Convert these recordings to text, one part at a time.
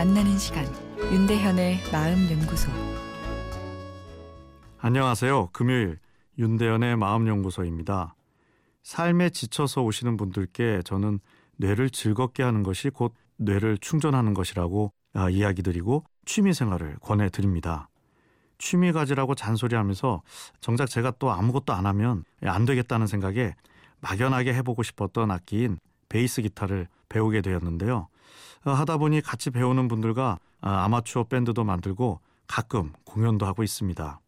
만나는 시간 윤대현의 마음 연구소 안녕하세요. 금요일 윤대현의 마음 연구소입니다. 삶에 지쳐서 오시는 분들께 저는 뇌를 즐겁게 하는 것이 곧 뇌를 충전하는 것이라고 아, 이야기 드리고 취미 생활을 권해 드립니다. 취미 가지라고 잔소리하면서 정작 제가 또 아무것도 안 하면 안 되겠다는 생각에 막연하게 해보고 싶었던 악기인 베이스 기타를 배우게 되었는데요. 어, 하다 보니 같이 배우는 분들과 아, 아마추어 밴드도 만들고 가끔 공연도 하고 있습니다.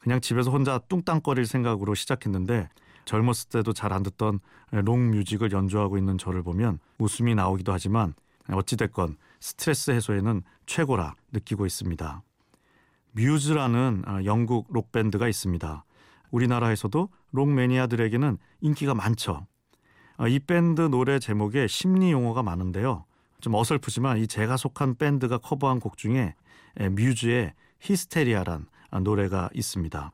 그냥 집에서 혼자 뚱땅거릴 생각으로 시작했는데 젊었을 때도 잘 안 듣던 록 뮤직을 연주하고 있는 저를 보면 웃음이 나오기도 하지만 어찌됐건 스트레스 해소에는 최고라 느끼고 있습니다. 뮤즈라는 아, 영국 록밴드가 있습니다. 우리나라에서도 록 매니아들에게는 인기가 많죠. 아, 이 밴드 노래 제목에 심리 용어가 많은데요. 좀 어설프지만 이 제가 속한 밴드가 커버한 곡 중에 뮤즈의 Hysteria란 노래가 있습니다.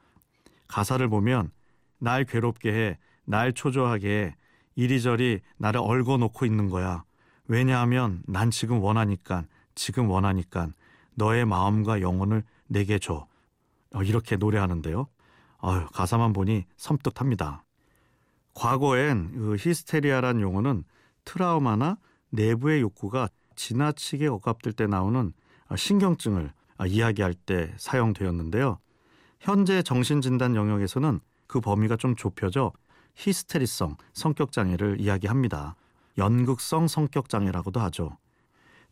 가사를 보면 날 괴롭게 해, 날 초조하게 해, 이리저리 나를 얽어놓고 있는 거야. 왜냐하면 난 지금 원하니까, 지금 원하니까 너의 마음과 영혼을 내게 줘. 어, 이렇게 노래하는데요. 어휴, 가사만 보니 섬뜩합니다. 과거엔 그 히스테리아란 용어는 트라우마나 내부의 욕구가 지나치게 억압될 때 나오는 신경증을 이야기할 때 사용되었는데요. 현재 정신진단 영역에서는 그 범위가 좀 좁혀져 히스테리성 성격장애를 이야기합니다. 연극성 성격장애라고도 하죠.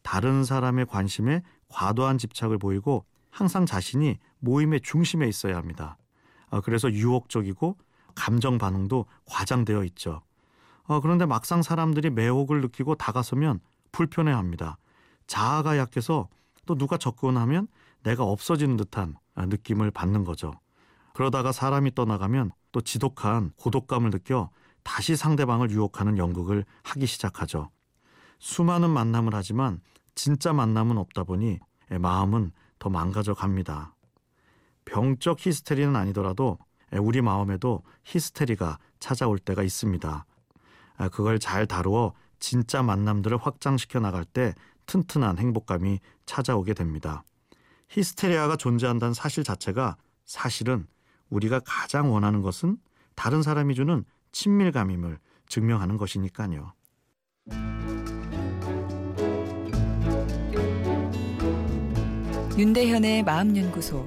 다른 사람의 관심에 과도한 집착을 보이고 항상 자신이 모임의 중심에 있어야 합니다. 아, 그래서 유혹적이고 감정 반응도 과장되어 있죠. 어, 그런데 막상 사람들이 매혹을 느끼고 다가서면 불편해합니다. 자아가 약해서 또 누가 접근하면 내가 없어지는 듯한 느낌을 받는 거죠. 그러다가 사람이 떠나가면 또 지독한 고독감을 느껴 다시 상대방을 유혹하는 연극을 하기 시작하죠. 수많은 만남을 하지만 진짜 만남은 없다 보니 마음은 더 망가져 갑니다. 병적 히스테리는 아니더라도 우리 마음에도 히스테리가 찾아올 때가 있습니다. 그걸 잘 다루어 진짜 만남들을 확장시켜 나갈 때 튼튼한 행복감이 찾아오게 됩니다. 히스테리아가 존재한다는 사실 자체가 사실은 우리가 가장 원하는 것은 다른 사람이 주는 친밀감임을 증명하는 것이니까요. 윤대현의 마음연구소